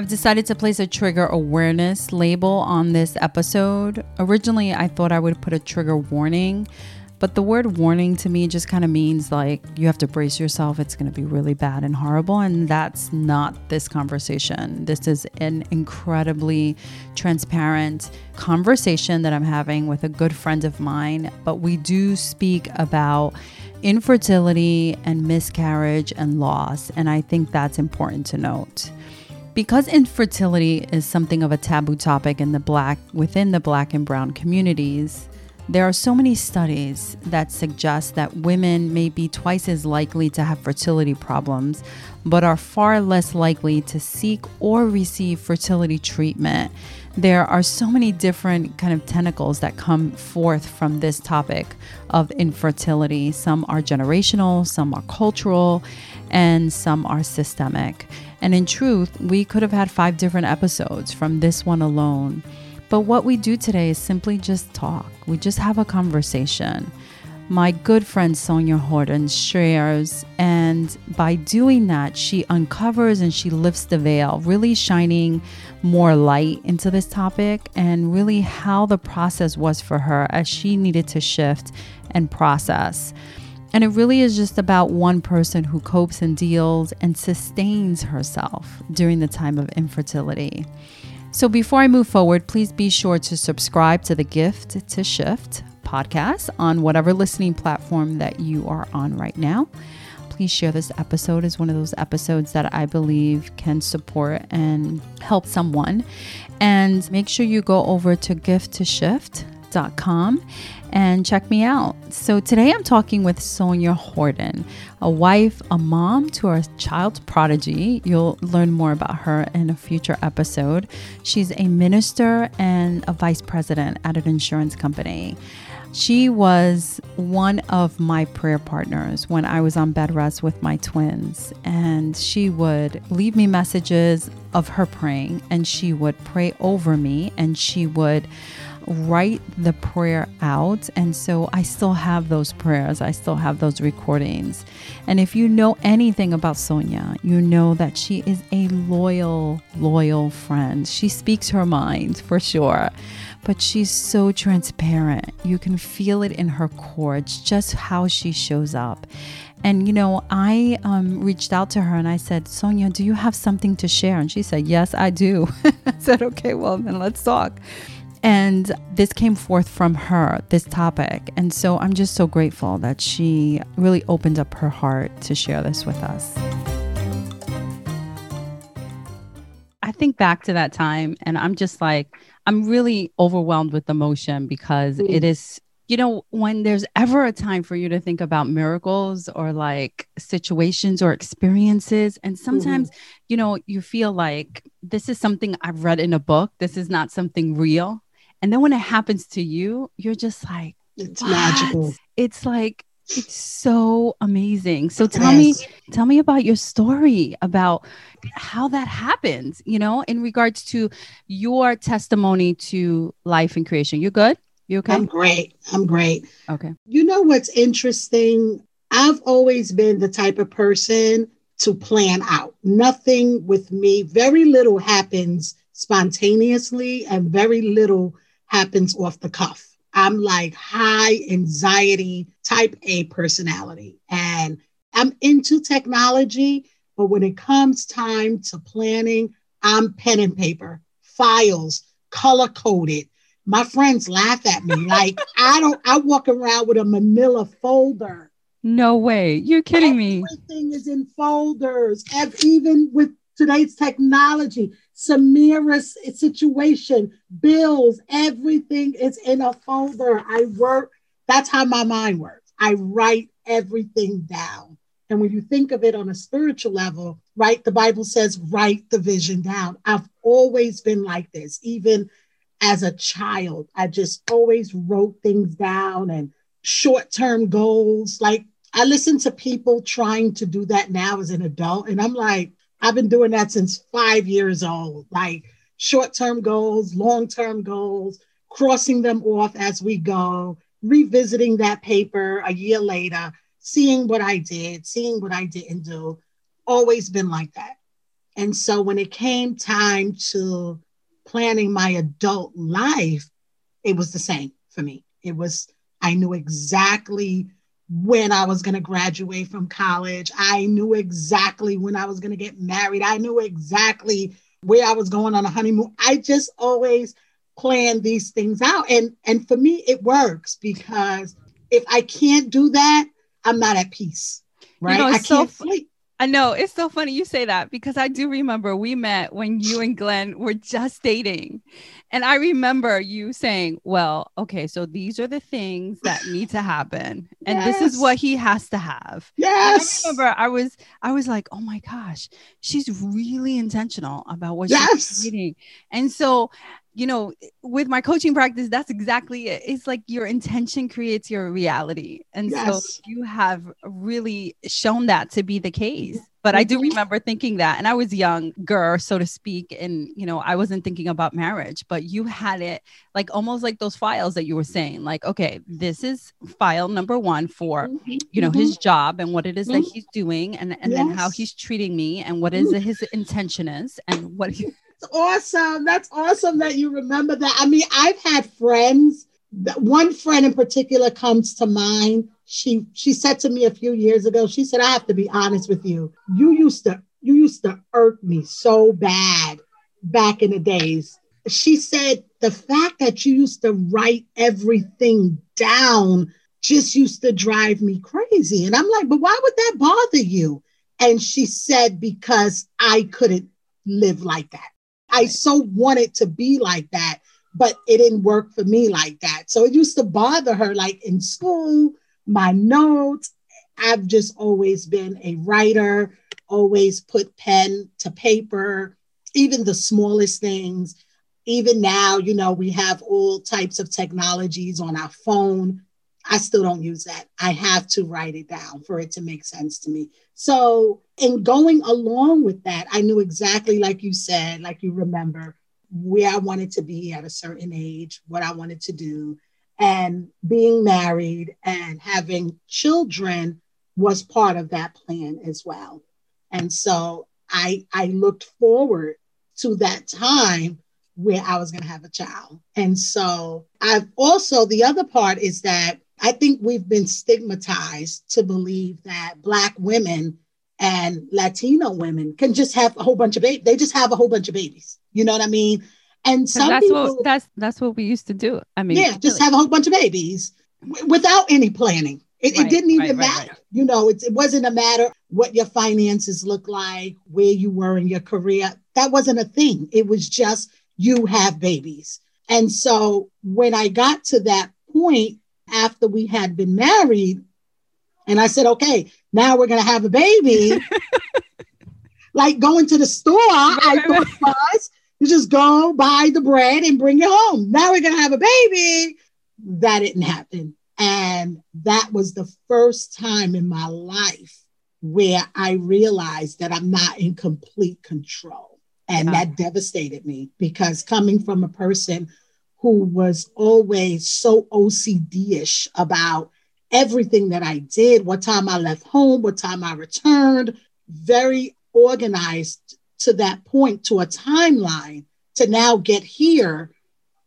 I've decided to place a trigger awareness label on this episode. Originally, I thought I would put a trigger warning, but the word warning to me just kind of means like you have to brace yourself. It's going to be really bad and horrible. And that's not this conversation. This is an incredibly transparent conversation that I'm having with a good friend of mine. But we do speak about infertility and miscarriage and loss. And I think that's important to note. Because infertility is something of a taboo topic in the black within the black and brown communities, there are so many studies that suggest that women may be twice as likely to have fertility problems, but are far less likely to seek or receive fertility treatment. There are so many different kind of tentacles that come forth from this topic of infertility. Some are generational, some are cultural, and some are systemic. And in truth, we could have had five different episodes from this one alone. But what we do today is simply just talk. We just have a conversation. My good friend Sonia Horton shares, and by doing that, she uncovers and she lifts the veil, really shining more light into this topic and really how the process was for her as she needed to shift and process. And it really is just about one person who copes and deals and sustains herself during the time of infertility. So before I move forward, please be sure to subscribe to the Gift to Shift podcast on whatever listening platform that you are on right now. Please share this episode as one of those episodes that I believe can support and help someone. And make sure you go over to Gift to Shift com and check me out. So today I'm talking with Sonia Horton, a wife, a mom to a child prodigy. You'll learn more about her in a future episode. She's a minister and a vice president at an insurance company. She was one of my prayer partners when I was on bed rest with my twins. And she would leave me messages of her praying, and she would pray over me, and she would write the prayer out. And so I still have those prayers, I still have those recordings. And if you know anything about Sonia, you know that she is a loyal, loyal friend. She speaks her mind for sure, but she's so transparent. You can feel it in her it's just how she shows up. And, you know, I um, reached out to her and I said, Sonia, do you have something to share? And she said, Yes, I do. I said, Okay, well, then let's talk. And this came forth from her, this topic. And so I'm just so grateful that she really opened up her heart to share this with us. I think back to that time and I'm just like, I'm really overwhelmed with emotion because mm. it is, you know, when there's ever a time for you to think about miracles or like situations or experiences, and sometimes, mm-hmm. you know, you feel like this is something I've read in a book, this is not something real and then when it happens to you, you're just like, it's what? magical. It's like, it's so amazing. So tell yes. me, tell me about your story about how that happens, you know, in regards to your testimony to life and creation. You good? You okay? I'm great. I'm great. Okay. You know what's interesting? I've always been the type of person to plan out. Nothing with me, very little happens spontaneously, and very little happens off the cuff. I'm like high anxiety type A personality. And I'm into technology, but when it comes time to planning, I'm pen and paper, files, color coded. My friends laugh at me like I don't I walk around with a manila folder. No way. You're kidding Everything me. Everything is in folders. Even with today's technology, Samira's situation, bills, everything is in a folder. I work, that's how my mind works. I write everything down. And when you think of it on a spiritual level, right, the Bible says, write the vision down. I've always been like this, even as a child. I just always wrote things down and short term goals. Like I listen to people trying to do that now as an adult, and I'm like, I've been doing that since five years old, like short term goals, long term goals, crossing them off as we go, revisiting that paper a year later, seeing what I did, seeing what I didn't do. Always been like that. And so when it came time to planning my adult life, it was the same for me. It was, I knew exactly when I was going to graduate from college. I knew exactly when I was going to get married. I knew exactly where I was going on a honeymoon. I just always plan these things out. And and for me, it works because if I can't do that, I'm not at peace. Right. You know, I can't so, sleep. I know it's so funny you say that because I do remember we met when you and Glenn were just dating. And I remember you saying, Well, okay, so these are the things that need to happen. And yes. this is what he has to have. Yes. I remember I was I was like, oh my gosh, she's really intentional about what yes. she's eating. And so you know, with my coaching practice, that's exactly it. It's like your intention creates your reality. And yes. so you have really shown that to be the case. But I do mm-hmm. remember thinking that, and I was younger, so to speak, and you know, I wasn't thinking about marriage, but you had it like almost like those files that you were saying, like, okay, this is file number one for mm-hmm. you know his mm-hmm. job and what it is that he's doing, and and yes. then how he's treating me, and what is his intention is, and what he awesome. That's awesome that you remember that. I mean, I've had friends. One friend in particular comes to mind. She she said to me a few years ago. She said, "I have to be honest with you. You used to you used to irk me so bad back in the days." She said, "The fact that you used to write everything down just used to drive me crazy." And I'm like, "But why would that bother you?" And she said, "Because I couldn't live like that." I so wanted to be like that, but it didn't work for me like that. So it used to bother her, like in school, my notes. I've just always been a writer, always put pen to paper, even the smallest things. Even now, you know, we have all types of technologies on our phone. I still don't use that. I have to write it down for it to make sense to me. So, in going along with that, I knew exactly, like you said, like you remember, where I wanted to be at a certain age, what I wanted to do. And being married and having children was part of that plan as well. And so I, I looked forward to that time where I was going to have a child. And so I've also, the other part is that I think we've been stigmatized to believe that Black women and Latino women can just have a whole bunch of babies. They just have a whole bunch of babies. You know what I mean? And some that's people, what that's that's what we used to do. I mean, yeah, just really. have a whole bunch of babies w- without any planning. It, right, it didn't even right, matter. Right, you know, it, it wasn't a matter what your finances look like, where you were in your career. That wasn't a thing. It was just you have babies. And so when I got to that point, after we had been married. And I said, okay, now we're going to have a baby. like going to the store, I thought was you just go buy the bread and bring it home. Now we're going to have a baby. That didn't happen. And that was the first time in my life where I realized that I'm not in complete control. And yeah. that devastated me because coming from a person who was always so OCD ish about everything that I did, what time I left home, what time I returned, very organized to that point, to a timeline to now get here.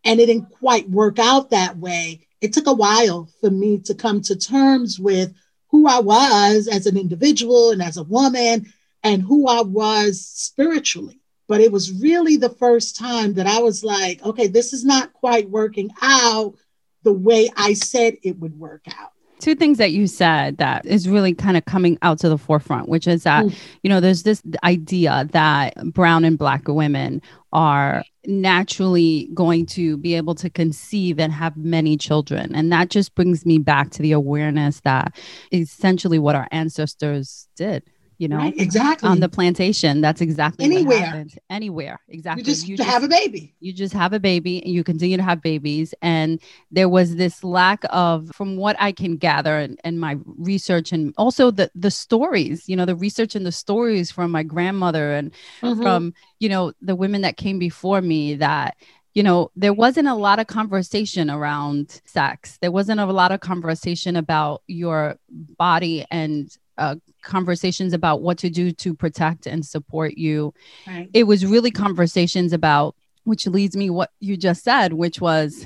And it didn't quite work out that way. It took a while for me to come to terms with who I was as an individual and as a woman and who I was spiritually. But it was really the first time that I was like, okay, this is not quite working out the way I said it would work out two things that you said that is really kind of coming out to the forefront, which is that, mm. you know, there's this idea that brown and black women are naturally going to be able to conceive and have many children. And that just brings me back to the awareness that essentially what our ancestors did you know right, exactly. on the plantation. That's exactly anywhere. anywhere exactly. You just, you just have a baby. you just have a baby and you continue to have babies. And there was this lack of from what i can gather and, and my research and also the the stories you know the research and the stories from my grandmother and mm-hmm. from you know the women that came before me that you know, there wasn't a lot of conversation around sex. There wasn't a lot of conversation about your body and uh, conversations about what to do to protect and support you. Right. It was really conversations about, which leads me what you just said, which was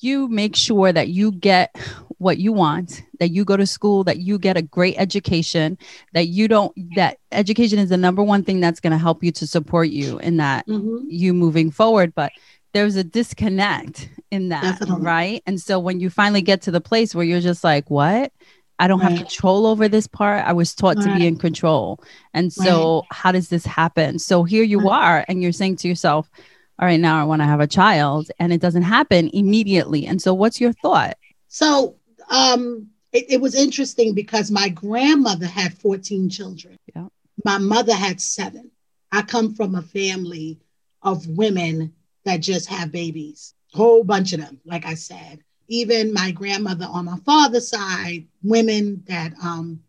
you make sure that you get what you want, that you go to school, that you get a great education, that you don't, that education is the number one thing that's going to help you to support you in that mm-hmm. you moving forward. But there's a disconnect in that, Definitely. right? And so when you finally get to the place where you're just like, what? I don't right. have control over this part. I was taught right. to be in control. And so, right. how does this happen? So, here you are, and you're saying to yourself, All right, now I want to have a child, and it doesn't happen immediately. And so, what's your thought? So, um, it, it was interesting because my grandmother had 14 children. Yeah. My mother had seven. I come from a family of women that just have babies, whole bunch of them, like I said even my grandmother on my father's side, women that um,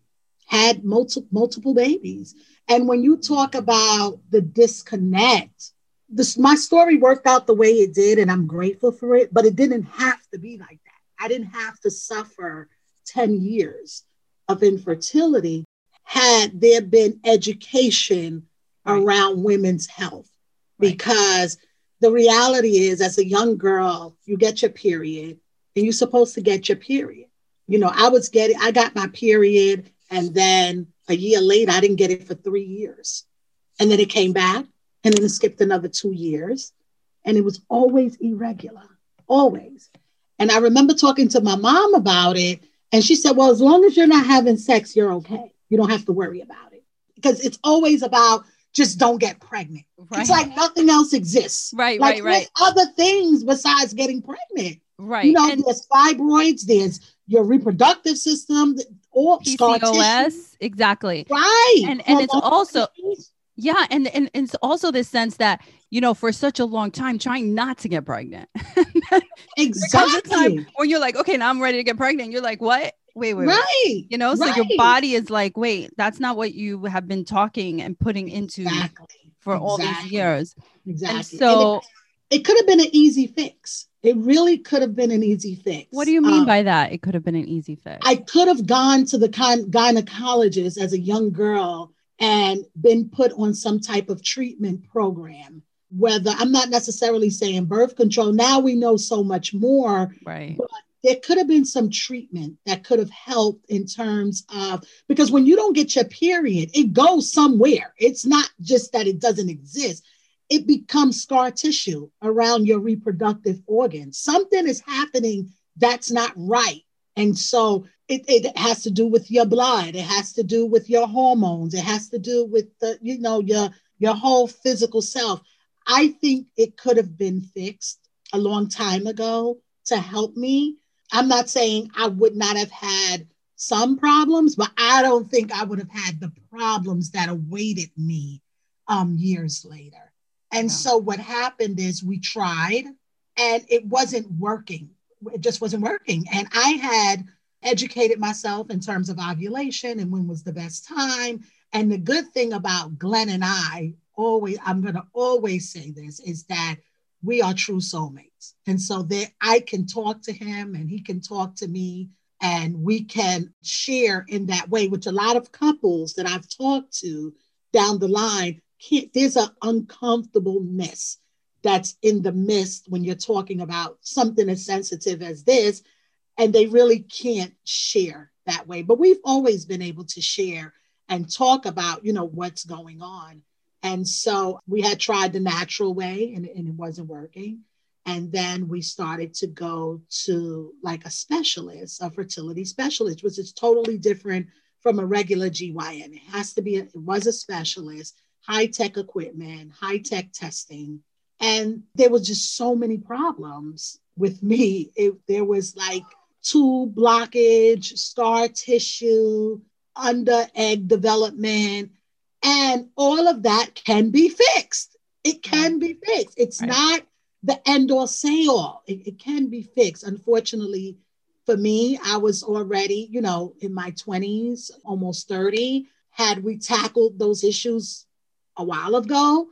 had multi- multiple babies. And when you talk about the disconnect, this my story worked out the way it did, and I'm grateful for it. But it didn't have to be like that. I didn't have to suffer 10 years of infertility had there been education right. around women's health. Right. Because the reality is, as a young girl, you get your period, and you're supposed to get your period. You know, I was getting, I got my period, and then a year later, I didn't get it for three years. And then it came back, and then it skipped another two years. And it was always irregular, always. And I remember talking to my mom about it, and she said, Well, as long as you're not having sex, you're okay. You don't have to worry about it. Because it's always about just don't get pregnant. Right. It's like nothing else exists. Right, like, right, right. Other things besides getting pregnant. Right. You know, and there's fibroids, there's your reproductive system, or PCOS, exactly. Right. And and it's also yeah, and, and and it's also this sense that you know for such a long time trying not to get pregnant. exactly. when you're like, okay, now I'm ready to get pregnant, you're like, what? Wait, wait, right. Wait. You know, so right. your body is like, wait, that's not what you have been talking and putting into exactly. for exactly. all these years. Exactly. And so and it, it could have been an easy fix it really could have been an easy fix. What do you mean um, by that? It could have been an easy fix. I could have gone to the gynecologist as a young girl and been put on some type of treatment program. Whether I'm not necessarily saying birth control, now we know so much more. Right. But there could have been some treatment that could have helped in terms of because when you don't get your period, it goes somewhere. It's not just that it doesn't exist it becomes scar tissue around your reproductive organs. Something is happening that's not right. And so it, it has to do with your blood. It has to do with your hormones. It has to do with the, you know, your your whole physical self. I think it could have been fixed a long time ago to help me. I'm not saying I would not have had some problems, but I don't think I would have had the problems that awaited me um, years later. And yeah. so what happened is we tried and it wasn't working. It just wasn't working. And I had educated myself in terms of ovulation and when was the best time. And the good thing about Glenn and I, always, I'm going to always say this, is that we are true soulmates. And so that I can talk to him and he can talk to me and we can share in that way, which a lot of couples that I've talked to down the line can't, there's an uncomfortableness that's in the midst when you're talking about something as sensitive as this, and they really can't share that way. But we've always been able to share and talk about, you know, what's going on. And so we had tried the natural way and, and it wasn't working. And then we started to go to like a specialist, a fertility specialist, which is totally different from a regular GYN. It has to be, a, it was a specialist high tech equipment, high tech testing. And there was just so many problems with me. It, there was like tube blockage, scar tissue, under egg development, and all of that can be fixed. It can be fixed. It's right. not the end all say all. It, it can be fixed. Unfortunately, for me, I was already, you know, in my 20s, almost 30. Had we tackled those issues a while ago,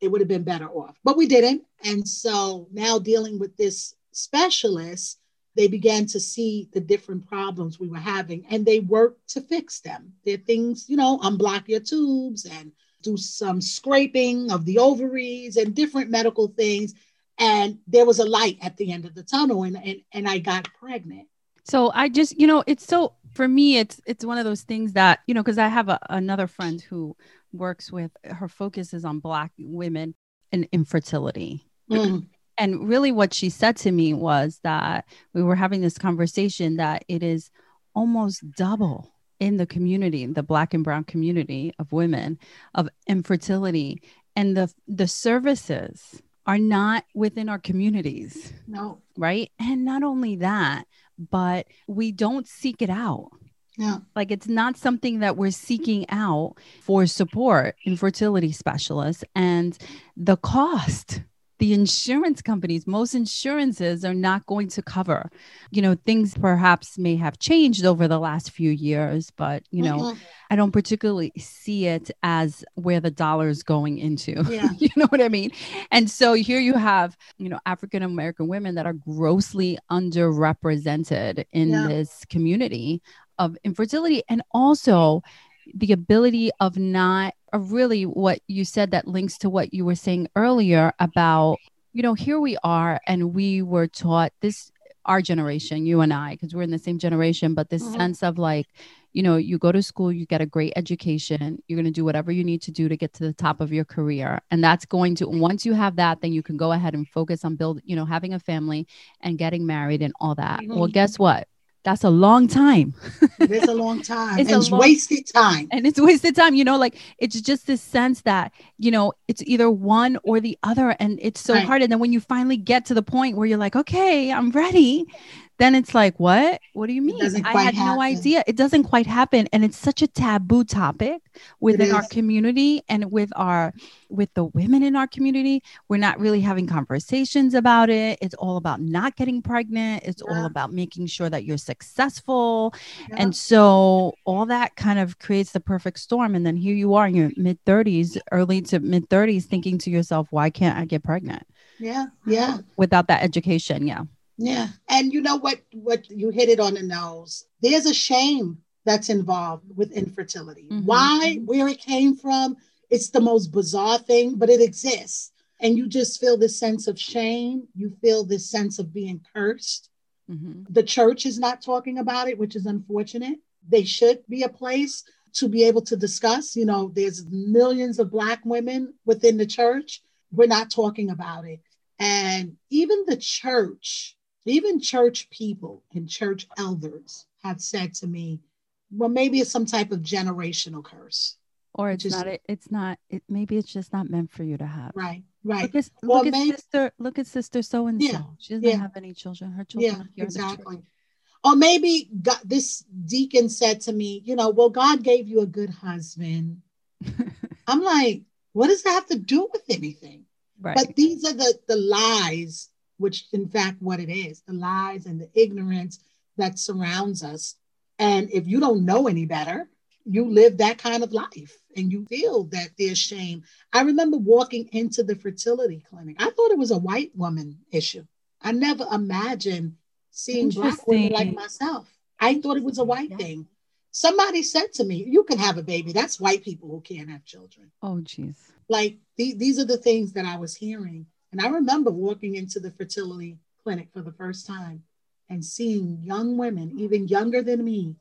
it would have been better off. But we didn't. And so now dealing with this specialist, they began to see the different problems we were having and they worked to fix them. There things, you know, unblock your tubes and do some scraping of the ovaries and different medical things. And there was a light at the end of the tunnel and, and, and I got pregnant. So I just, you know, it's so for me, it's it's one of those things that, you know, because I have a, another friend who works with her focus is on black women and infertility. Mm. And really what she said to me was that we were having this conversation that it is almost double in the community, the black and brown community of women of infertility and the the services are not within our communities. No. Right? And not only that, but we don't seek it out. Yeah. Like it's not something that we're seeking out for support infertility specialists and the cost the insurance companies, most insurances are not going to cover. You know, things perhaps may have changed over the last few years, but, you know, mm-hmm. I don't particularly see it as where the dollar is going into. Yeah. you know what I mean? And so here you have, you know, African American women that are grossly underrepresented in yeah. this community of infertility. And also, the ability of not of really what you said that links to what you were saying earlier about you know here we are and we were taught this our generation you and i because we're in the same generation but this mm-hmm. sense of like you know you go to school you get a great education you're going to do whatever you need to do to get to the top of your career and that's going to once you have that then you can go ahead and focus on build you know having a family and getting married and all that mm-hmm. well guess what that's a long time. it is a long time. it's, it's long, wasted time. And it's wasted time. You know, like it's just this sense that, you know, it's either one or the other. And it's so right. hard. And then when you finally get to the point where you're like, okay, I'm ready, then it's like, what? What do you mean? I had happen. no idea. It doesn't quite happen. And it's such a taboo topic within our community and with our with the women in our community. We're not really having conversations about it. It's all about not getting pregnant. It's yeah. all about making sure that you're successful. Yeah. And so all that kind of creates the perfect storm. And then here you are in your mid 30s, early to mid 30s, thinking to yourself, why can't I get pregnant? Yeah. Yeah. Without that education. Yeah. Yeah. And you know what what you hit it on the nose. There's a shame that's involved with infertility. Mm-hmm. Why, where it came from, it's the most bizarre thing, but it exists. And you just feel this sense of shame. You feel this sense of being cursed. Mm-hmm. The church is not talking about it, which is unfortunate. They should be a place to be able to discuss. You know, there's millions of Black women within the church. We're not talking about it. And even the church even church people and church elders have said to me, well, maybe it's some type of generational curse. Or it's just, not, it's not, it, maybe it's just not meant for you to have. Right, right. Look at, look at sister, look at sister so and so. Yeah, She doesn't yeah, have any children. Her children yeah, exactly. Or maybe God, this deacon said to me, you know, well, God gave you a good husband. I'm like, what does that have to do with anything? Right. But these are the the lies which in fact what it is the lies and the ignorance that surrounds us. And if you don't know any better you live that kind of life and you feel that there's shame. I remember walking into the fertility clinic. I thought it was a white woman issue. I never imagined seeing black women like myself. I thought it was a white yeah. thing. Somebody said to me you can have a baby. That's white people who can't have children. Oh jeez. Like th- these are the things that i was hearing and I remember walking into the fertility clinic for the first time and seeing young women, even younger than me,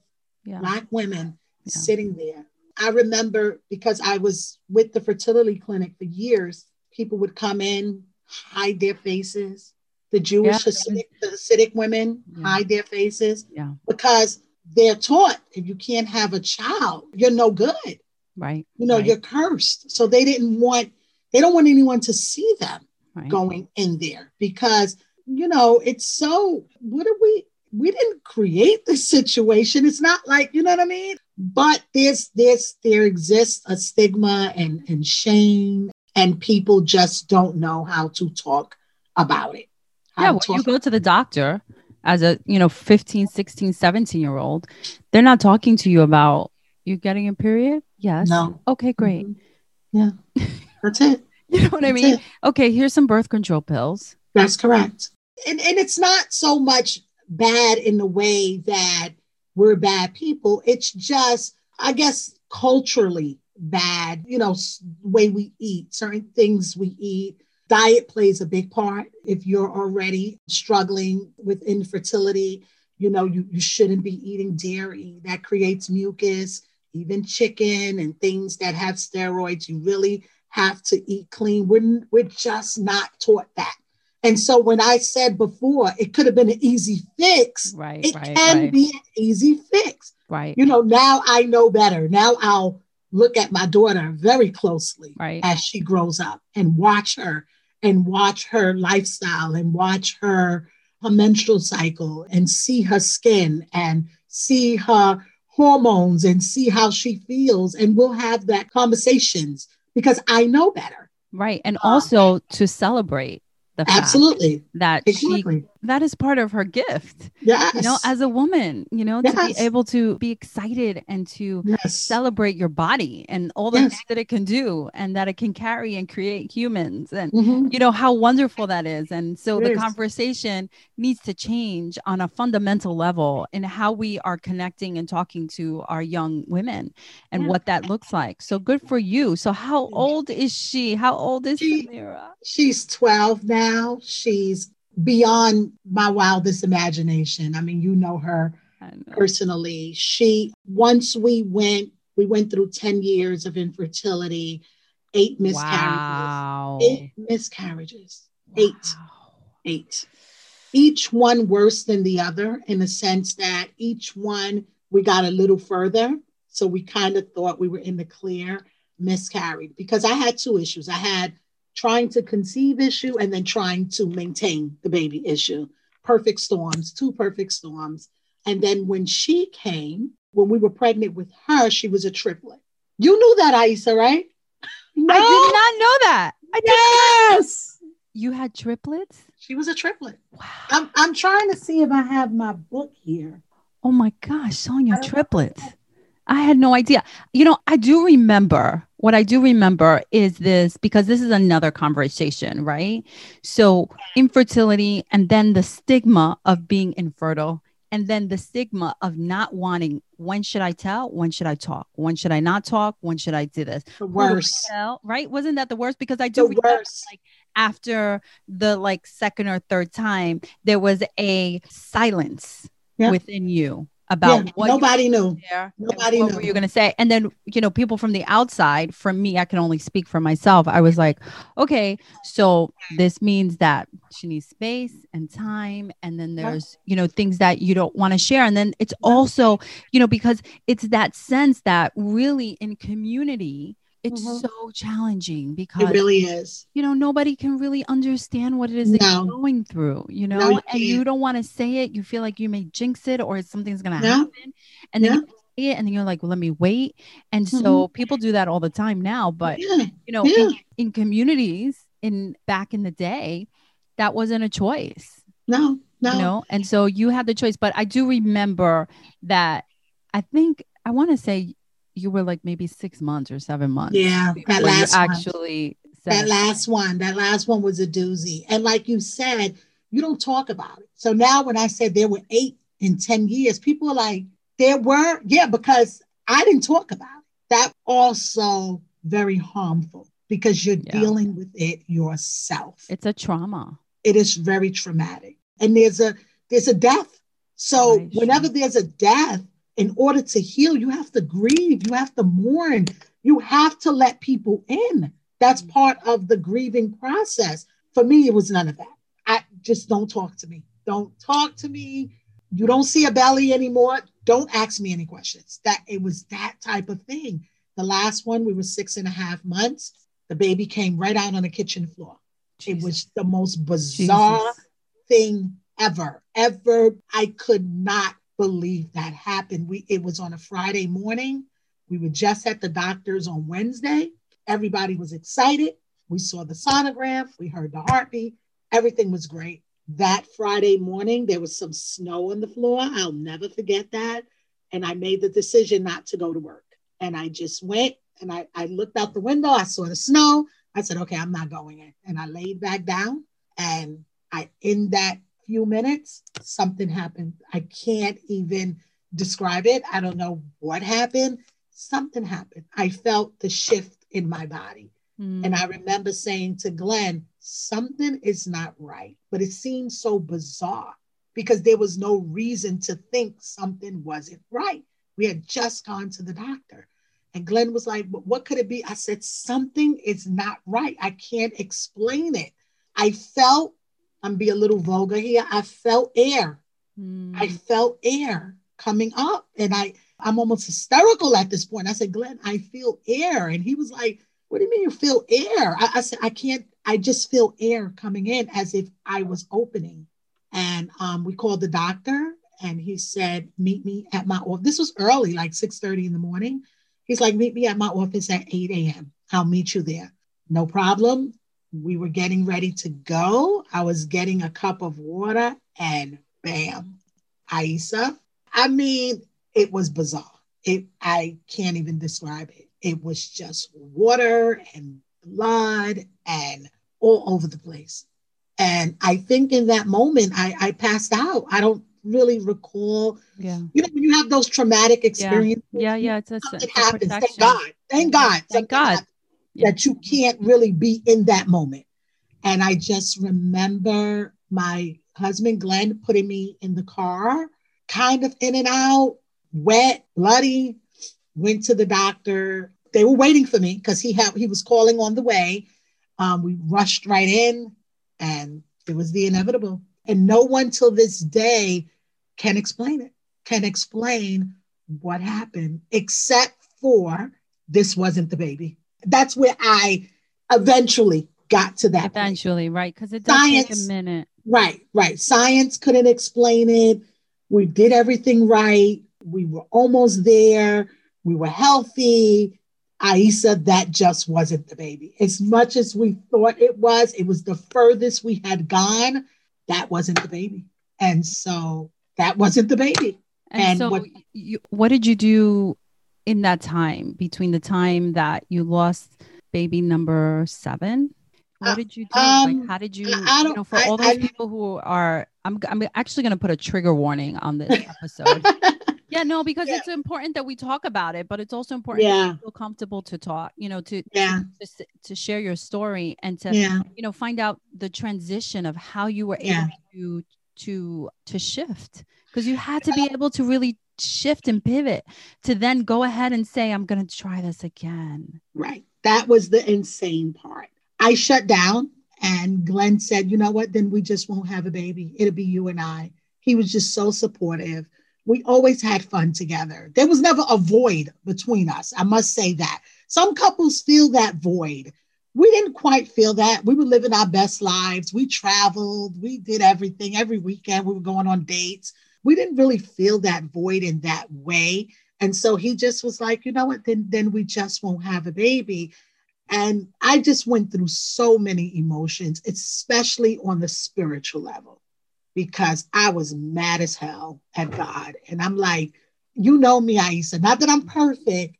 yeah. Black women yeah. sitting there. I remember because I was with the fertility clinic for years, people would come in, hide their faces. The Jewish yeah. Hasidic, the Hasidic women hide their faces yeah. because they're taught if you can't have a child, you're no good. Right. You know, right. you're cursed. So they didn't want, they don't want anyone to see them right. going in there because you know it's so what are we we didn't create the situation. It's not like you know what i mean? But there's this, there exists a stigma and and shame and people just don't know how to talk about it. Yeah when you go to the doctor as a you know 15 16 17 year old they're not talking to you about you getting a period? Yes. No. Okay great. Mm-hmm. yeah. That's it You know what I mean? it. Okay, here's some birth control pills. That's correct. And, and it's not so much bad in the way that we're bad people. It's just, I guess, culturally bad, you know, way we eat, certain things we eat. Diet plays a big part. If you're already struggling with infertility, you know, you, you shouldn't be eating dairy. That creates mucus, even chicken and things that have steroids. You really have to eat clean. We're, we're just not taught that. And so when I said before, it could have been an easy fix, Right, it right, can right, be an easy fix. right, You know, now I know better. Now I'll look at my daughter very closely right. as she grows up and watch her and watch her lifestyle and watch her, her menstrual cycle and see her skin and see her hormones and see how she feels. And we'll have that conversations because I know better. Right. And Uh, also to celebrate the fact Absolutely. that she Exactly. That is part of her gift. Yes. You know, as a woman, you know, to be able to be excited and to yes. celebrate your body and all the Yes. things that it can do and that it can carry and create humans and Mhm. you know how wonderful that is and so It the is. conversation needs to change on a fundamental level in how we are connecting and talking to our young women and Yeah. what that looks like so good for you so how old is she how old is She- samira She's 12 now. She's beyond my wildest imagination. I mean, you know her know. personally. She, once we went, we went through 10 years of infertility, eight miscarriages. wow Eight miscarriages. Eight. Eight. Each one worse than the other in the sense that each one we got a little further. So we kind of thought we were in the clear, miscarried because I had two issues. I had trying to conceive issue and then trying to maintain the baby issue. Perfect storms, two perfect storms. And then when she came, when we were pregnant with her, she was a triplet. You knew that, Aisa, right? No. i did not know that i did Yes. you had triplets She was a triplet. wow I'm, I'm trying to see if I have my book here. Oh my gosh, Sonia, I don't know. triplets. I had no idea. You know, I do remember what I do remember is this because this is another conversation, right? So, infertility and then the stigma of being infertile and then the stigma of not wanting when should I tell? When should I talk? When should I not talk? When should I do this? The Who do I worst. tell? Right? Wasn't that the worst? Because I do The remember worst. like after the like second or third time, there was a silence Yeah. within you about Yeah, what nobody knew. Nobody what knew. were you going to say? And then, you know, people from the outside, from me, I can only speak for myself. I was like, okay, so this means that she needs space and time. And then there's, you know, things that you don't want to share. And then it's also, you know, because it's that sense that really in community, it's Mhm. so challenging because It really is. you know nobody can really understand what it is that No. you're going through you know No, you and you don't want to say it you feel like you may jinx it or something's gonna No. happen and then Yeah. you say it and then you're like well let me wait and so people do that all the time now but yeah. you know Yeah. in, in communities in back in the day that wasn't a choice No, no. you know and so you had the choice but i do remember that i think i want to say you were like maybe six months or seven months Yeah, that last actually said that last one, that last one was a doozy. And like you said, you don't talk about it. So now when I said there were eight in 10 years, people are like, there were, yeah, because I didn't talk about it. That also very harmful because you're Yeah. dealing with it yourself. it's a trauma it is very traumatic and there's a there's a death so Right, whenever there's a death in order to heal you have to grieve you have to mourn you have to let people in. That's Mm. part of the grieving process. For me it was none of that. I just don't talk to me. Don't talk to me. You don't see a belly anymore. Don't ask me any questions. That it was that type of thing. The last one we were six and a half months. The baby came right out on the kitchen floor. It was the most bizarre Jesus. thing ever. Ever. I could not believe that happened. We it was on a Friday morning. We were just at the doctor's on Wednesday. Everybody was excited. We saw the sonogram, we heard the heartbeat. Everything was great. That Friday morning, there was some snow on the floor. I'll never forget that. And I made the decision not to go to work. And I just went and I, I looked out the window. I saw the snow. I said, okay, I'm not going in. And I laid back down and I, in that few minutes, something happened. I can't even describe it. I don't know what happened. Something happened. I felt the shift in my body. Mm. And I remember saying to Glenn, something is not right. But it seemed so bizarre because there was no reason to think something wasn't right. We had just gone to the doctor. And Glenn was like, What could it be? I said, Something is not right. I can't explain it. I felt, I'm be a little vulgar here, I felt air. Mm. I felt air coming up. And I, I'm almost hysterical at this point. I said, Glenn, I feel air. And he was like, What do you mean you feel air? I, I said, I can't, I just feel air coming in as if I was opening. And um, we called the doctor and he said, meet me at my office. This was early, like 6:30 in the morning. He's like, meet me at my office at 8 a.m. I'll meet you there. No problem. We were getting ready to go. I was getting a cup of water and bam, Aisa. I mean, it was bizarre. It I can't even describe it. It was just water and blood and all over the place. And I think in that moment, I, I passed out. I don't really recall. Yeah. You know, when you have those traumatic experiences. Yeah, yeah, yeah it's a, something happens. Thank God. Thank God. Thank God. Yeah. That you can't really be in that moment. And I just remember my husband, Glenn, putting me in the car, kind of in and out, wet, bloody, went to the doctor. They were waiting for me because he had he was calling on the way. Um, we rushed right in and it was the inevitable. And no one till this day can explain it, can explain what happened, except for this wasn't the baby. That's where I eventually got to that. Eventually, point. right? Because it does Science, take a minute. Right, right. Science couldn't explain it. We did everything right. We were almost there. We were healthy. Aisa, that just wasn't the baby. As much as we thought it was, it was the furthest we had gone. That wasn't the baby. And so that wasn't the baby. And, and so, what, you, what did you do in that time between the time that you lost baby number seven? What did you do? Um, like, how did you, you know, for I, all those I, people who are, I'm, I'm actually going to put a trigger warning on this episode. Yeah, no, because yeah. it's important that we talk about it, but it's also important yeah. to feel comfortable to talk, you know, to yeah to, to share your story and to yeah. you know find out the transition of how you were able to to to shift because you had to be able to really shift and pivot to then go ahead and say I'm going to try this again. Right. That was the insane part. I shut down and Glenn said, "You know what? Then we just won't have a baby. It'll be you and I." He was just so supportive we always had fun together. There was never a void between us. I must say that. Some couples feel that void. We didn't quite feel that. We were living our best lives. We traveled, we did everything. Every weekend we were going on dates. We didn't really feel that void in that way. And so he just was like, you know what, then, then we just won't have a baby. And I just went through so many emotions, especially on the spiritual level because I was mad as hell at God. And I'm like, you know me, Aisa, not that I'm perfect,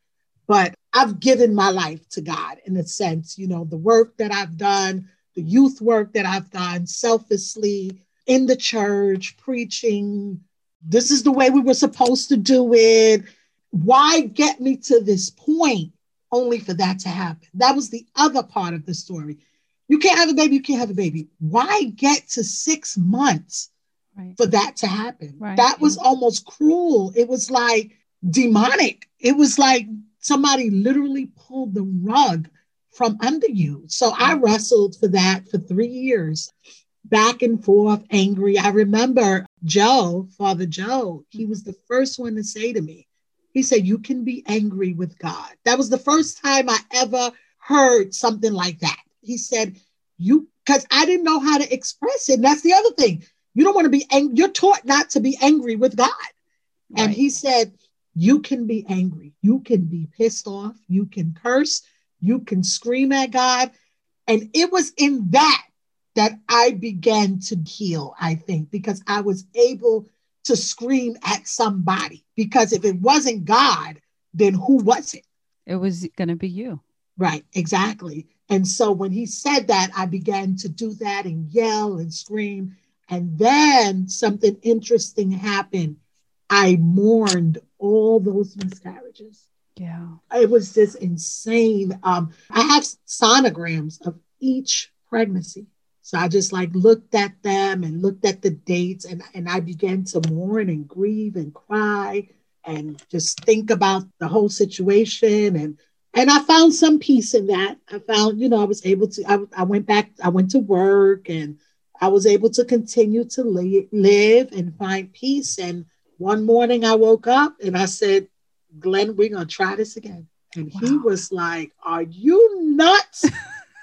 but I've given my life to God in a sense, you know, the work that I've done, the youth work that I've done selflessly in the church, preaching. This is the way we were supposed to do it. Why get me to this point only for that to happen? That was the other part of the story. You can't have a baby, you can't have a baby. Why get to six months right. for that to happen? Right. That was yeah. almost cruel. It was like demonic. It was like somebody literally pulled the rug from under you. So I wrestled for that for three years, back and forth, angry. I remember Joe, Father Joe, he was the first one to say to me, he said, You can be angry with God. That was the first time I ever heard something like that he said, you, because I didn't know how to express it. And that's the other thing. You don't want to be angry. You're taught not to be angry with God. Right. And he said, you can be angry. You can be pissed off. You can curse. You can scream at God. And it was in that that I began to heal, I think, because I was able to scream at somebody. Because if it wasn't God, then who was it? It was going to be you. Right, exactly. And so when he said that, I began to do that and yell and scream. And then something interesting happened. I mourned all those miscarriages. Yeah. It was just insane. Um, I have sonograms of each pregnancy. So I just like looked at them and looked at the dates and, and I began to mourn and grieve and cry and just think about the whole situation and and I found some peace in that. I found, you know, I was able to. I, I went back. I went to work, and I was able to continue to li- live and find peace. And one morning, I woke up and I said, "Glenn, we're gonna try this again." And wow. he was like, "Are you nuts?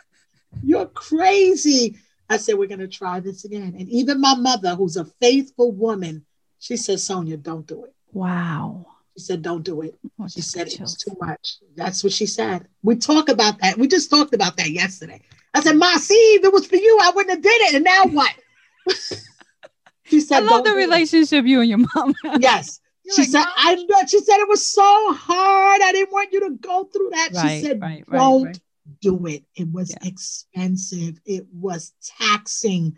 You're crazy." I said, "We're gonna try this again." And even my mother, who's a faithful woman, she said, "Sonia, don't do it." Wow. She said, "Don't do it." Oh, she said it was too much. That's what she said. We talk about that. We just talked about that yesterday. I said, "Ma, see, if it was for you, I wouldn't have did it." And now what? she said, "I love the relationship it. you and your mom." yes. You're she like, said, "I." Know. She said it was so hard. I didn't want you to go through that. Right, she said, right, "Don't right, do it. It was yeah. expensive. It was taxing."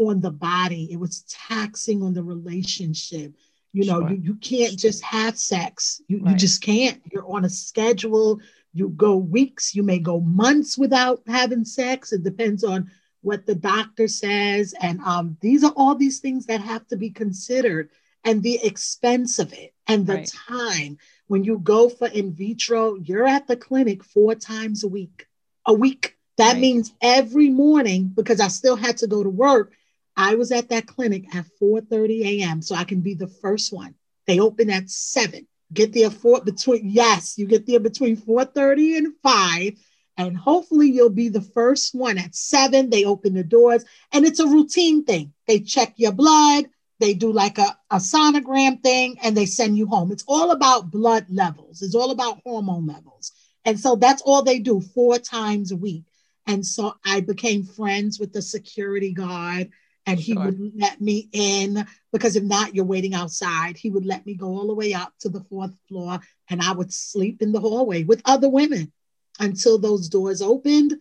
on the body. It was taxing on the relationship. You know, sure. you, you can't just have sex. You, right. you just can't. You're on a schedule. You go weeks, you may go months without having sex. It depends on what the doctor says. And um, these are all these things that have to be considered and the expense of it and the right. time. When you go for in vitro, you're at the clinic four times a week. A week. That right. means every morning, because I still had to go to work, I was at that clinic at 4:30 a.m. so I can be the first one. They open at seven. Get there for between yes, you get there between 4:30 and 5. And hopefully you'll be the first one at seven. They open the doors and it's a routine thing. They check your blood, they do like a, a sonogram thing, and they send you home. It's all about blood levels, it's all about hormone levels. And so that's all they do four times a week. And so I became friends with the security guard and he sure. would let me in because if not, you're waiting outside. He would let me go all the way up to the fourth floor and I would sleep in the hallway with other women until those doors opened.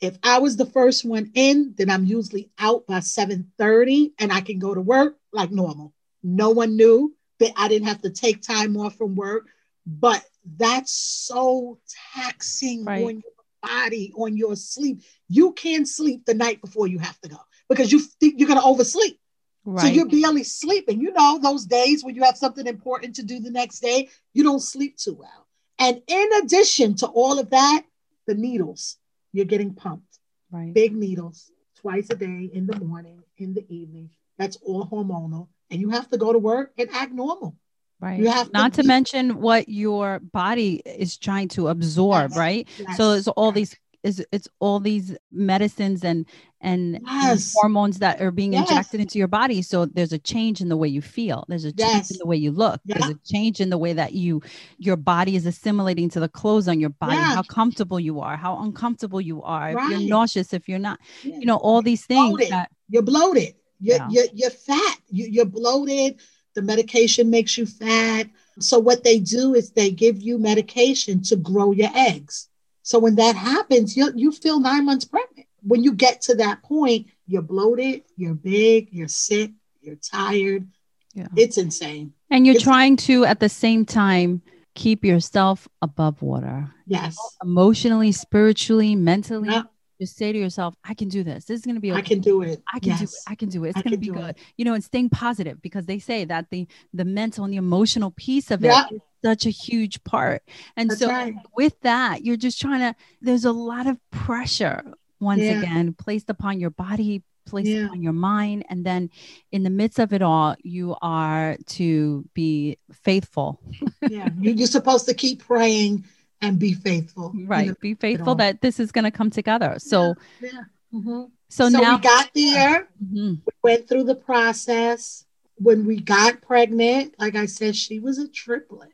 If I was the first one in, then I'm usually out by 7:30 and I can go to work like normal. No one knew that I didn't have to take time off from work, but that's so taxing right. on your body, on your sleep. You can't sleep the night before you have to go because you think you're going to oversleep. Right. So you're barely sleeping. You know, those days when you have something important to do the next day, you don't sleep too well. And in addition to all of that, the needles, you're getting pumped. Right. Big needles twice a day in the morning, in the evening. That's all hormonal. And you have to go to work and act normal. Right. You have not to, to mention what your body is trying to absorb, yes. right? Yes. So it's all these is it's all these medicines and and, yes. hormones that are being yes. injected into your body so there's a change in the way you feel there's a change yes. in the way you look yeah. there's a change in the way that you your body is assimilating to the clothes on your body yeah. how comfortable you are how uncomfortable you are right. if you're nauseous if you're not yeah. you know all these things that, you're bloated you're, yeah. you're, you're fat you, you're bloated the medication makes you fat so what they do is they give you medication to grow your eggs so when that happens, you you feel nine months pregnant. When you get to that point, you're bloated, you're big, you're sick, you're tired. Yeah. It's insane. And you're it's, trying to at the same time keep yourself above water. Yes. Emotionally, spiritually, mentally. Yeah. Just say to yourself, I can do this. This is going to be okay. I can do it. I can yes. do it. I can do it. It's going to be good. It. You know, and staying positive because they say that the the mental and the emotional piece of it is such a huge part. And That's so right. with that, you're just trying to there's a lot of pressure once yeah. again placed upon your body, placed yeah. upon your mind and then in the midst of it all you are to be faithful yeah you're supposed to keep praying and be faithful. Right. Be faithful that this is going to come together. So, yeah. yeah. Mm-hmm. So, so, now we got there. Mm-hmm. We went through the process. When we got pregnant, like I said, she was a triplet.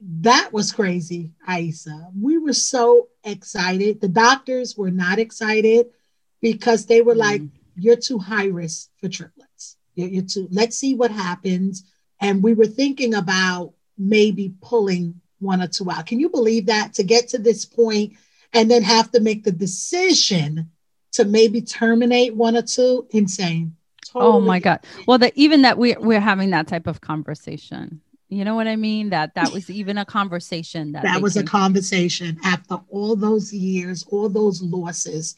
That was crazy, Aisa. We were so excited. The doctors were not excited because they were mm-hmm. like, "You're too high risk for triplets. You're, you're too. Let's see what happens." And we were thinking about maybe pulling one or two out. Can you believe that to get to this point and then have to make the decision to maybe terminate one or two. Insane. Totally. Oh my God. Well, that even that we we're having that type of conversation. You know what I mean? That that was even a conversation that that was a conversation after all those years, all those losses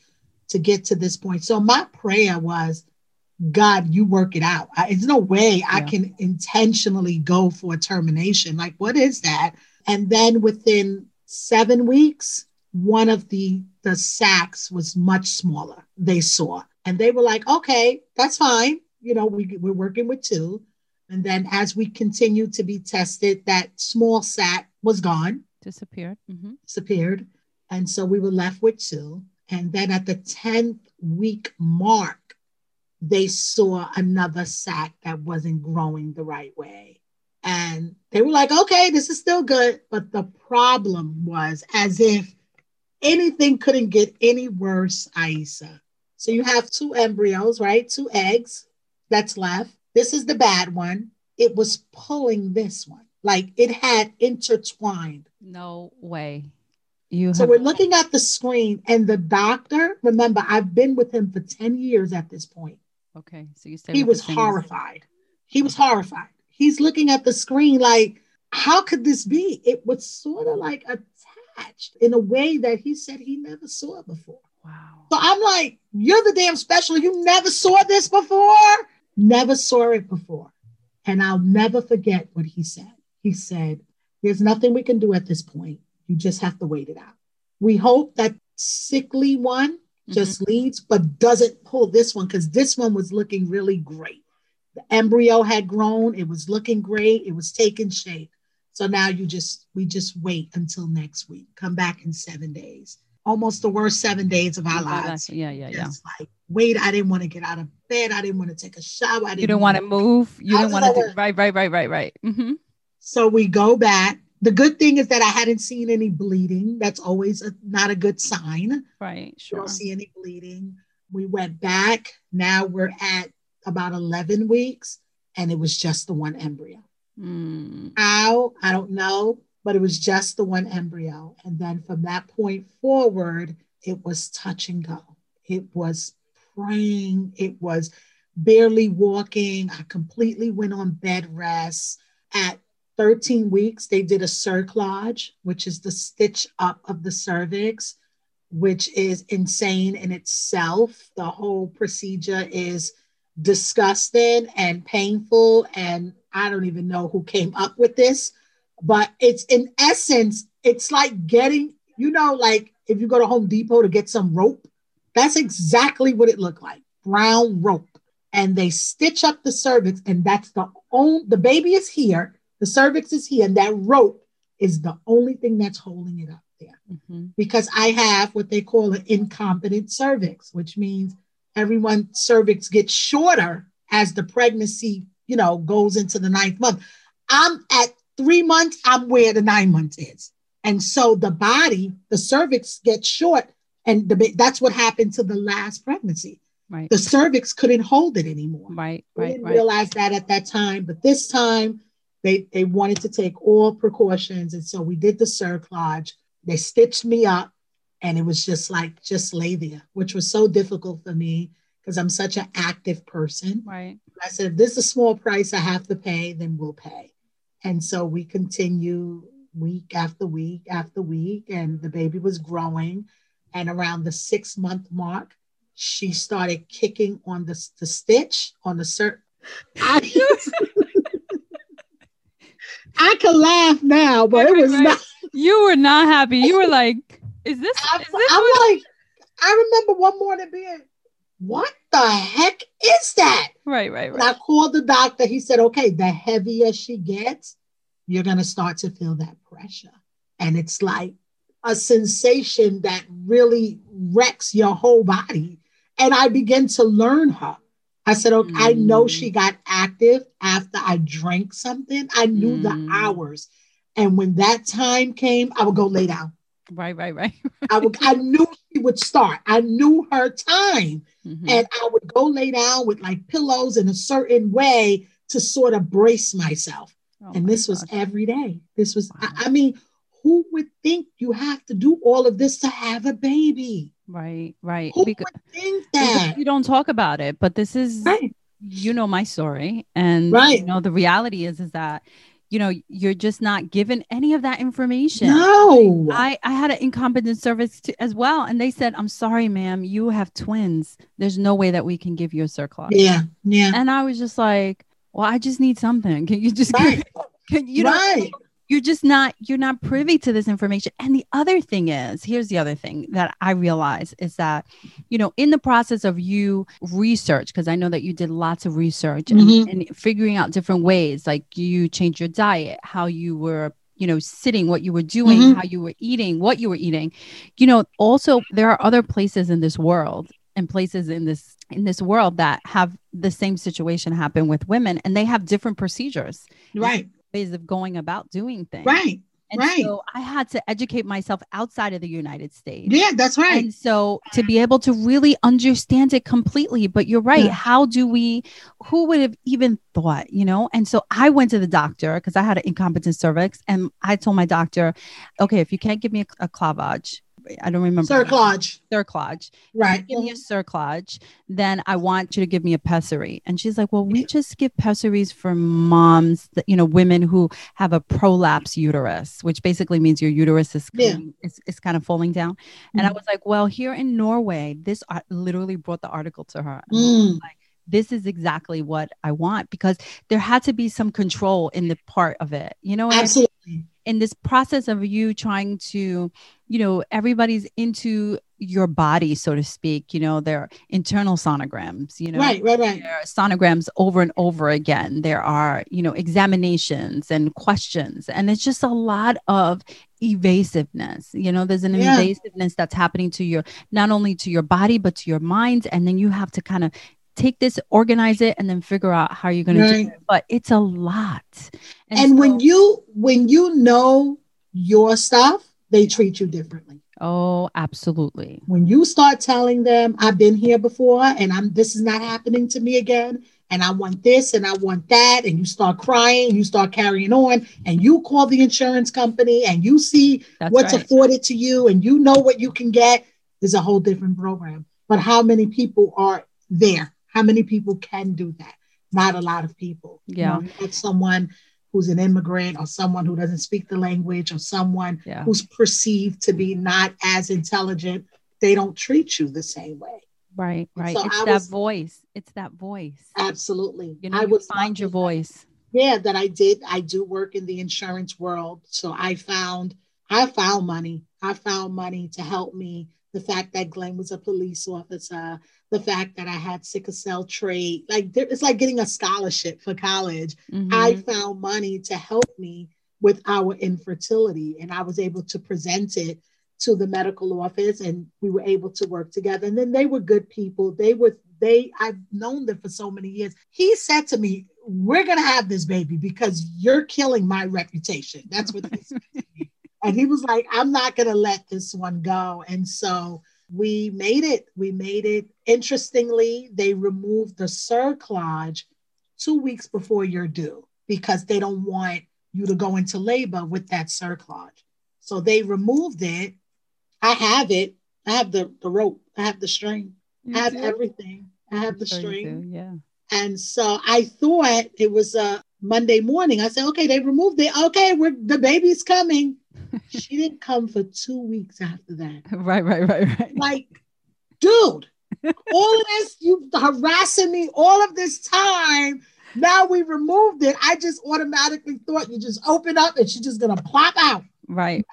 to get to this point. So my prayer was, God, you work it out. I, there's no way yeah. I can intentionally go for a termination. Like, what is that? And then within seven weeks, one of the the sacs was much smaller. They saw, and they were like, "Okay, that's fine. You know, we we're working with two. And then as we continued to be tested, that small sac was gone, disappeared, mm-hmm. disappeared, and so we were left with two. And then at the tenth week mark, they saw another sac that wasn't growing the right way. And they were like, okay, this is still good. But the problem was as if anything couldn't get any worse, Aisa. So you have two embryos, right? Two eggs that's left. This is the bad one. It was pulling this one. Like it had intertwined. No way. You so have- we're looking at the screen, and the doctor, remember, I've been with him for 10 years at this point. Okay. So you said he was horrified. He was horrified. He's looking at the screen like, how could this be? It was sort of like attached in a way that he said he never saw before. Wow. So I'm like, you're the damn special. You never saw this before? Never saw it before. And I'll never forget what he said. He said, There's nothing we can do at this point. You just have to wait it out. We hope that sickly one just mm-hmm. leads, but doesn't pull this one because this one was looking really great. The embryo had grown, it was looking great, it was taking shape. So now you just, we just wait until next week. Come back in seven days. Almost the worst seven days of our lives. Yeah, yeah, yeah. Just like, wait, I didn't want to get out of bed. I didn't want to take a shower. I didn't you didn't want to move. You didn't want to do, right, right, right, right, right. Mm-hmm. So we go back the good thing is that I hadn't seen any bleeding. That's always a, not a good sign. Right. Sure. You don't see any bleeding. We went back. Now we're at about 11 weeks, and it was just the one embryo. Mm. How? I don't know, but it was just the one embryo. And then from that point forward, it was touch and go. It was praying. It was barely walking. I completely went on bed rest. At 13 weeks, they did a cerclage, which is the stitch up of the cervix, which is insane in itself. The whole procedure is disgusting and painful. And I don't even know who came up with this, but it's in essence, it's like getting, you know, like if you go to Home Depot to get some rope, that's exactly what it looked like brown rope. And they stitch up the cervix, and that's the only, the baby is here the cervix is here, and that rope is the only thing that's holding it up there. Mm-hmm. Because I have what they call an incompetent cervix, which means everyone's cervix gets shorter as the pregnancy, you know, goes into the ninth month. I'm at three months, I'm where the nine months is. And so the body, the cervix gets short, and the, that's what happened to the last pregnancy. Right. The cervix couldn't hold it anymore. Right. Right. We didn't right. realize that at that time, but this time they, they wanted to take all precautions. And so we did the cerclage. They stitched me up and it was just like, just lay there, which was so difficult for me because I'm such an active person. Right. I said, if this is a small price I have to pay, then we'll pay. And so we continue week after week after week, and the baby was growing. And around the six month mark, she started kicking on the, the stitch on the cert. I can laugh now, but it was right. not. You were not happy. You were like, "Is this?" I, is this I'm what? like, I remember one morning being, "What the heck is that?" Right, right, right. And I called the doctor. He said, "Okay, the heavier she gets, you're gonna start to feel that pressure, and it's like a sensation that really wrecks your whole body." And I began to learn her. I said, okay, mm. I know mm. she got active after I drank something. I knew mm. the hours. And when that time came, I would go lay down. Right, right, right. I would I knew she would start. I knew her time. Mm-hmm. And I would go lay down with like pillows in a certain way to sort of brace myself. Oh and my this was every day. This was, wow. I, I, mean, who would think you have to do all of this to have a baby? Right, right. Who Because, would think that? you don't talk about it, but this is Right. you know my story and Right. you know the reality is is that you know you're just not given any of that information No. I, I had an incompetent cervix to, as well and they said i'm sorry ma'am you have twins there's no way that we can give you a cerclage yeah, yeah. and i was just like well i just need something can you just Right. can you know right. You're just not you're not privy to this information and the other thing is here's the other thing that i realize is that you know in the process of you research because i know that you did lots of research and, Mhm. and figuring out different ways like you changed your diet how you were you know sitting what you were doing Mhm. how you were eating what you were eating you know also there are other places in this world and places in this in this world that have the same situation happen with women and they have different procedures Right. Ways of going about doing things Right. and Right. so I had to educate myself outside of the United States. Yeah, that's right. And so to be able to really understand it completely, but you're right. Yeah. How do we, who would have even thought, you know? And so I went to the doctor because I had an incompetent cervix and I told my doctor, okay, if you can't give me a, a clavage, I don't remember. Cerclage. Cerclage. Right. Give me a cerclage, then I want you to give me a pessary. And she's like, Well, we just give pessaries for moms, that, you know, women who have a prolapse uterus, which basically means your uterus is, Yeah. is, is kind of falling down. And I Mhm. was like, Well, here in Norway, this literally brought the article to her. Mm. This is exactly what I want because there had to be some control in the part of it. You know, what I mean? Absolutely. In this process of you trying to, you know, everybody's into your body, so to speak, you know, their internal sonograms, you know, Right, right, right. sonograms over and over again. There are, you know, examinations and questions. And it's just a lot of evasiveness. You know, there's an Yeah. evasiveness that's happening to your, not only to your body, but to your mind. And then you have to kind of take this, organize it, and then figure out how you're going to do it. But it's a lot. And, when so- you when you know your stuff, they treat you differently. oh, absolutely. When you start telling them, I've been here before and I'm this is not happening to me again, and I want this and I want that, and you start crying, you start carrying on, and you call the insurance company and you see That's what's right. afforded to you and you know what you can get, there's a whole different program. But how many people are there? How many people can do that? Not a lot of people. You Yeah. know, you someone who's an immigrant or someone who doesn't speak the language or someone Yeah. who's perceived to be not as intelligent, they don't treat you the same way. Right, right. so it's I that was- voice. It's that voice. Absolutely. You know, I you would find your voice. yeah that i did i do work in the insurance world so i found i found money i found money to help me the fact that glenn was a police officer the fact that i had sickle cell trait like there, it's like getting a scholarship for college. I Mhm. found money to help me with our infertility and i was able to present it to the medical office and we were able to work together. And then they were good people. They were they i've known them for so many years. He said to me we're going to have this baby because you're killing my reputation. That's what he said. and he was like i'm not going to let this one go and so we made it we made it interestingly they removed the cerclage two weeks before you're due because they don't want you to go into labor with that cerclage so they removed it i have it i have the, the rope i have the string You I have do? everything. I have I'm the sure string. Yeah. And so I thought it was a Monday morning. I said, okay, they removed it. Okay, we're the baby's coming. she didn't come for two weeks after that. Right, right, right, right. Like, dude, all of this, you harassing me all of this time. Now we removed it. I just automatically thought you just open up and she's just gonna plop out. Right.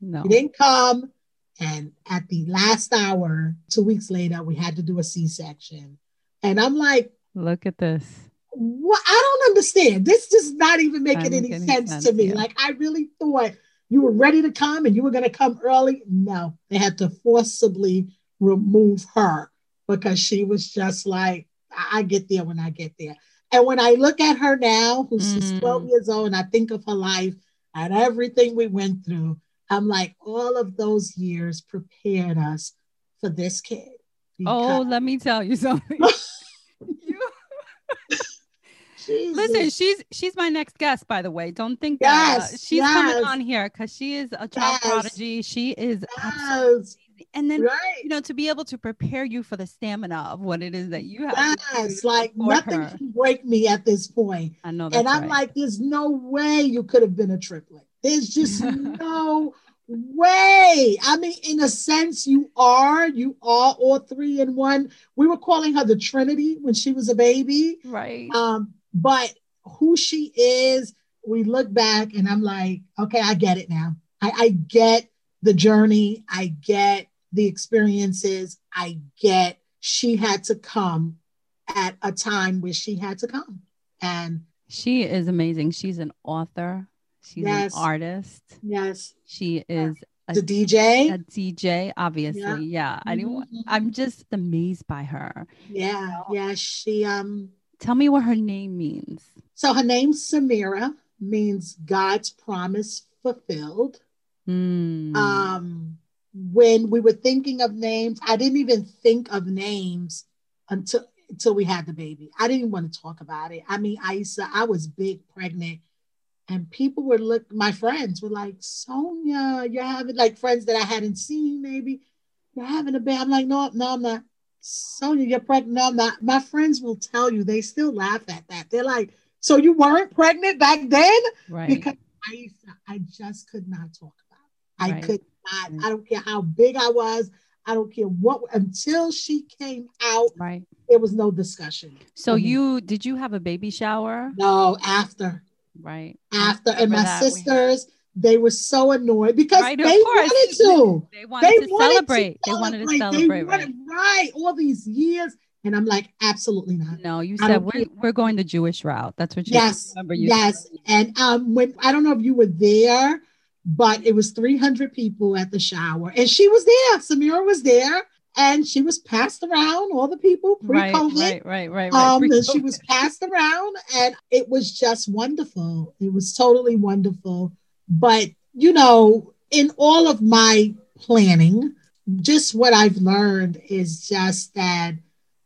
No. He didn't come. And at the last hour, two weeks later, we had to do a C section. And I'm like, Look at this. What? I don't understand. This does not even make Doesn't any sense, sense, to me. yeah. Like, I really thought you were ready to come and you were going to come early. No, they had to forcibly remove her because she was just like, I, I get there when I get there. And when I look at her now, who's Mm. 12 years old, and I think of her life and everything we went through, I'm like, all of those years prepared us for this kid. Oh, let me tell you something. Jesus. Listen, she's she's my next guest, by the way. Don't think Yes, that she's coming on here because she is a child Yes. prodigy. She is yes, and then right. you know to be able to prepare you for the stamina of what it is that you have. Yes, like nothing her. can break me at this point. I know that's and I'm right. like, there's no way you could have been a triplet. There's just no way. I mean, in a sense, you are. You are all three in one. We were calling her the Trinity when she was a baby. right. Um, but who she is, we look back and I'm like, okay, I get it now. I, I get the journey. I get the experiences. I get she had to come at a time where she had to come. And She is amazing. She's an author. She's Yes. an artist. yes, She is a, the DJ. a DJ, obviously. Yeah. Yeah. I didn't, Mhm. I'm just amazed by her. Yeah, yeah. She um Tell me what her name means. so her name Samira, means God's promise fulfilled. Hmm. um when we were thinking of names i didn't even think of names until until we had the baby i didn't want to talk about it i mean Aisa i was big pregnant and people were look my friends were like sonia you're having like friends that i hadn't seen maybe you're having a baby i'm like no no i'm not sonia you're pregnant no not my friends will tell you they still laugh at that they're like so you weren't pregnant back then right. because I, I just could not talk about it. I Right. could not. I don't care how big I was. I don't care what. Until she came out, right. there was no discussion. So Mhm. you did you have a baby shower? No, after, Right. after, and my sisters, they were so annoyed because Right, they wanted to. They wanted They to wanted celebrate. They wanted to celebrate. They right. wanted, right. All these years, and I'm like, absolutely not. No, you said we're, care. we're going the Jewish route. That's what you Yes, remember. You yes. And um, when I don't know if you were there, but it was 300 people at the shower, and she was there. Samira was there, and she was passed around. All the people Right, pre-COVID, right, right, right, right. um, and she was passed around, and it was just wonderful. It was totally wonderful. But you know, in all of my planning, just what I've learned is just that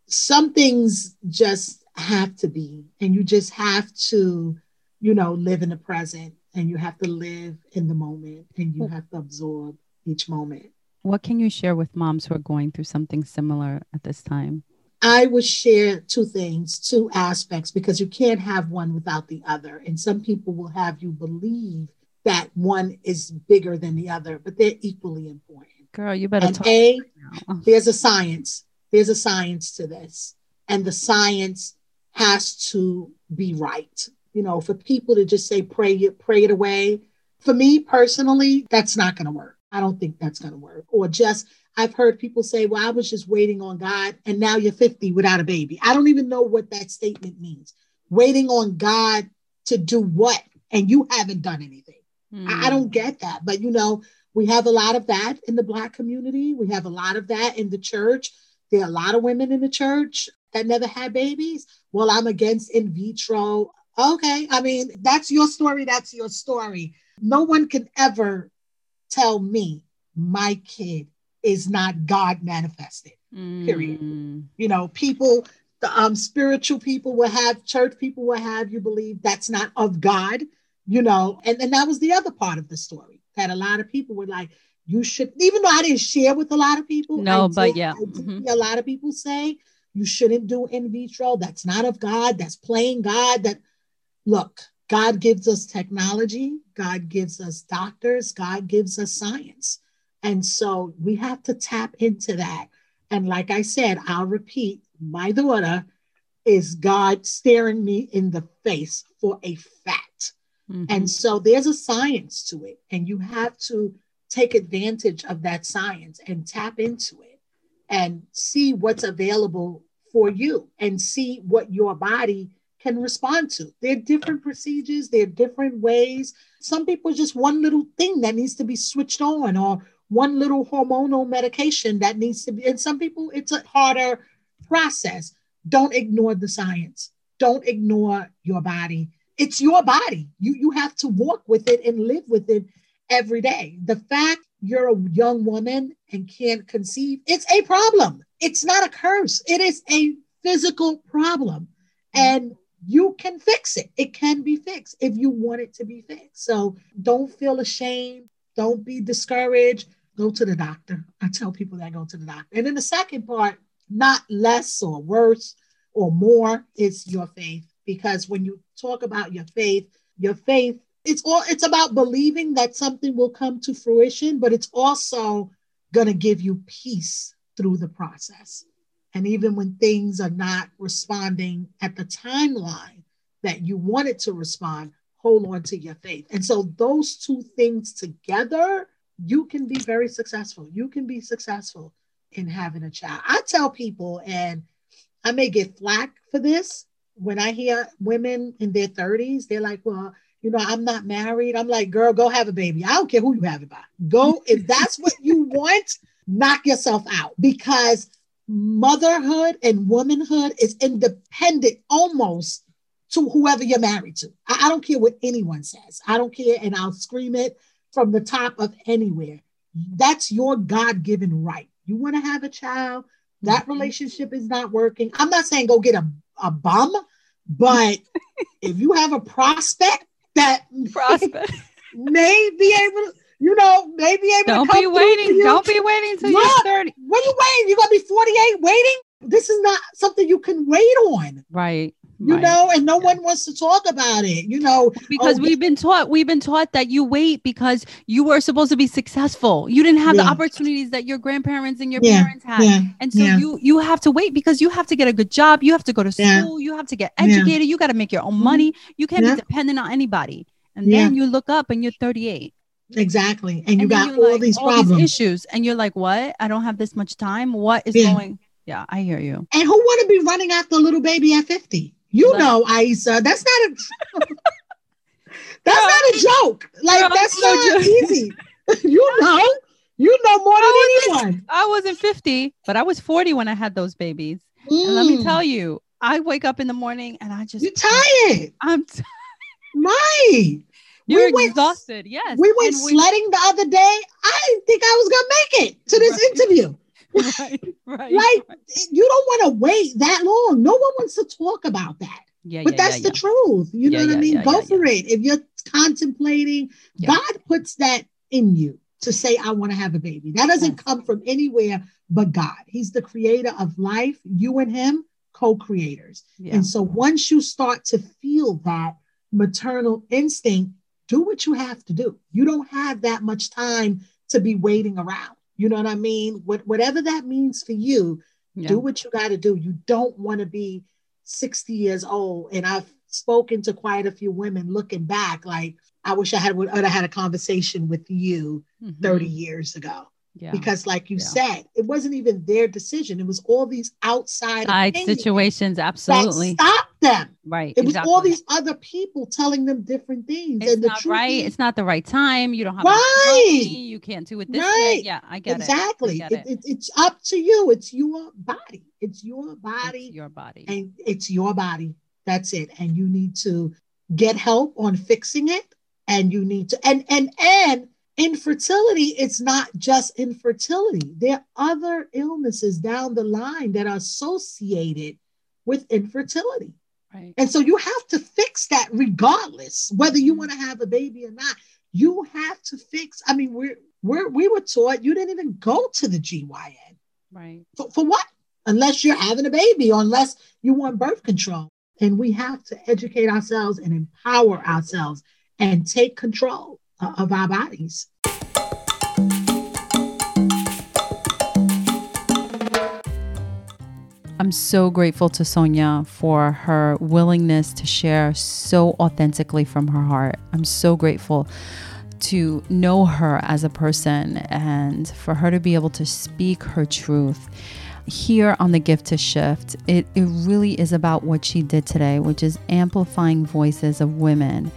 some things just have to be, and you just have to, you know, live in the present, and you have to live in the moment, and you have to absorb each moment. What can you share with moms who are going through something similar at this time? I would share two things, two aspects, because you can't have one without the other. And some people will have you believe that one is bigger than the other, but they're equally important. Girl, you better And talk A, now. there's a science. There's a science to this. And the science has to be right. You know, for people to just say pray it, pray it away. For me personally, that's not gonna work. I don't think that's gonna work. Or just I've heard people say, Well, I was just waiting on God, and now you're 50 without a baby. I don't even know what that statement means. Waiting on God to do what? And you haven't done anything. I, I don't get that. But you know, we have a lot of that in the Black community. We have a lot of that in the church. There are a lot of women in the church that never had babies. Well, I'm against in vitro. Okay. I mean, that's your story. That's your story. No one can ever tell me my kid is not God manifested. period. Mm, You know, people, the um, spiritual people will have, church people will have you believe that's not of God, you know. And, and that was the other part of the story that a lot of people were like, you should, even though I didn't share with a lot of people. No, but yeah. Mhm. a lot of people say you shouldn't do in vitro. That's not of God. That's playing God. That look, God gives us technology. God gives us doctors. God gives us science. And so we have to tap into that. And like I said, I'll repeat my daughter is God staring me in the face for a fact. Mhm. And so there's a science to it, and you have to take advantage of that science and tap into it and see what's available for you and see what your body can respond to. There are different procedures, there are different ways. Some people just one little thing that needs to be switched on, or one little hormonal medication that needs to be, and some people it's a harder process. Don't ignore the science. Don't ignore your body it's your body. You you have to walk with it and live with it every day. The fact you're a young woman and can't conceive, it's a problem. It's not a curse. It is a physical problem. Mm-hmm. And you can fix it. It can be fixed if you want it to be fixed. So don't feel ashamed. Don't be discouraged. Go to the doctor. I tell people that go to the doctor. And then the second part, not less or worse or more, it's your faith. Because when you talk about your faith, your faith, it's all it's about believing that something will come to fruition, but it's also gonna give you peace through the process. And even when things are not responding at the timeline that you wanted to respond, hold on to your faith. And so those two things together, you can be very successful. You can be successful in having a child. I tell people, and I may get flack for this when I hear women in their 30s, they're like, well, you know, I'm not married. I'm like, girl, go have a baby. I don't care who you have it by. Go, if that's what you want, knock yourself out because motherhood and womanhood is independent almost to whoever you're married to. I, I, don't care what anyone says. I don't care, and I'll scream it from the top of anywhere. That's your God given right. You want to have a child, that mm-hmm. relationship is not working. I'm not saying go get a, a bum, but if you have a prospect that prospect may be able to you know, maybe able Don't to be waiting. Don't be waiting until you're 30. When you waiting, you're gonna be 48 waiting. This is not something you can wait on. Right. You right. know, and no yeah. one wants to talk about it, you know. Because oh, we've been taught, we've been taught that you wait because you were supposed to be successful. You didn't have yeah. the opportunities that your grandparents and your yeah. parents had. And so you you have to wait because you have to get a good job, you have to go to school, you have to get educated, you got to make your own money. Mm-hmm. You can't be dependent on anybody. And then you look up and you're 38 Exactly. And you got all like, these all problems. These issues. And you're like, what? I don't have this much time. What is yeah. going? Yeah, I hear you. And who want to be running after a little baby at 50? You like, know, Aisa, that's not a that's not a joke. Like that's not easy. you know, you know more than anyone. I wasn't 50, but I was 40 when I had those babies. Mm. And let me mm. tell you, I wake up in the morning and I just You're tired. I'm tired. Right. You're we exhausted. Went, yes. We went we, sledding the other day. I didn't think I was gonna make it to this right. interview. Right, right. like right. you don't want to wait that long. No one wants to talk about that. Yeah, but yeah, that's yeah, the yeah. truth. You know what I mean? Go for it. If you're contemplating, God puts that in you to say, I want to have a baby. That doesn't yes. come from anywhere but God. He's the creator of life. You and him, co-creators. And so once you start to feel that maternal instinct, do what you have to do. You don't have that much time to be waiting around. You know what I mean? What, whatever that means for you, yeah. do what you got to do. You don't want to be 60 years old. And I've spoken to quite a few women looking back, like, I wish I had would have had a conversation with you mm-hmm. 30 years ago. Yeah. Because, like you yeah. said, it wasn't even their decision. It was all these outside situations. Absolutely. Stop them. Right. It exactly. was all these other people telling them different things. It's and not right. Is, it's not the right time. You don't have right. You can't do it this right. way. Yeah, I get exactly. it. Exactly. It, it, it's up to you. It's your body. It's your body. It's your body. And it's your body. That's it. And you need to get help on fixing it. And you need to and and and infertility, it's not just infertility. There are other illnesses down the line that are associated with infertility. Right. And so you have to fix that regardless whether you want to have a baby or not. You have to fix. I mean, we're, we're we were taught you didn't even go to the GYN. Right. For, for what? Unless you're having a baby or unless you want birth control. And we have to educate ourselves and empower ourselves and take control uh, of our bodies. I'm so grateful to Sonia for her willingness to share so authentically from her heart. I'm so grateful to know her as a person and for her to be able to speak her truth. Here on the Gift to Shift, it, it really is about what she did today, which is amplifying voices of women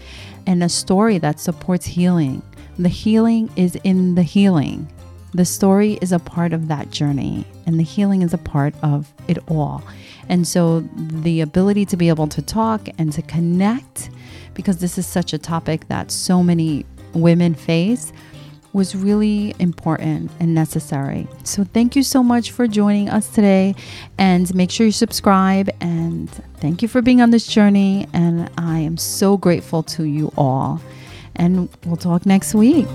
and a story that supports healing. The healing is in the healing. The story is a part of that journey, and the healing is a part of it all. And so, the ability to be able to talk and to connect, because this is such a topic that so many women face, was really important and necessary. So, thank you so much for joining us today. And make sure you subscribe. And thank you for being on this journey. And I am so grateful to you all. And we'll talk next week.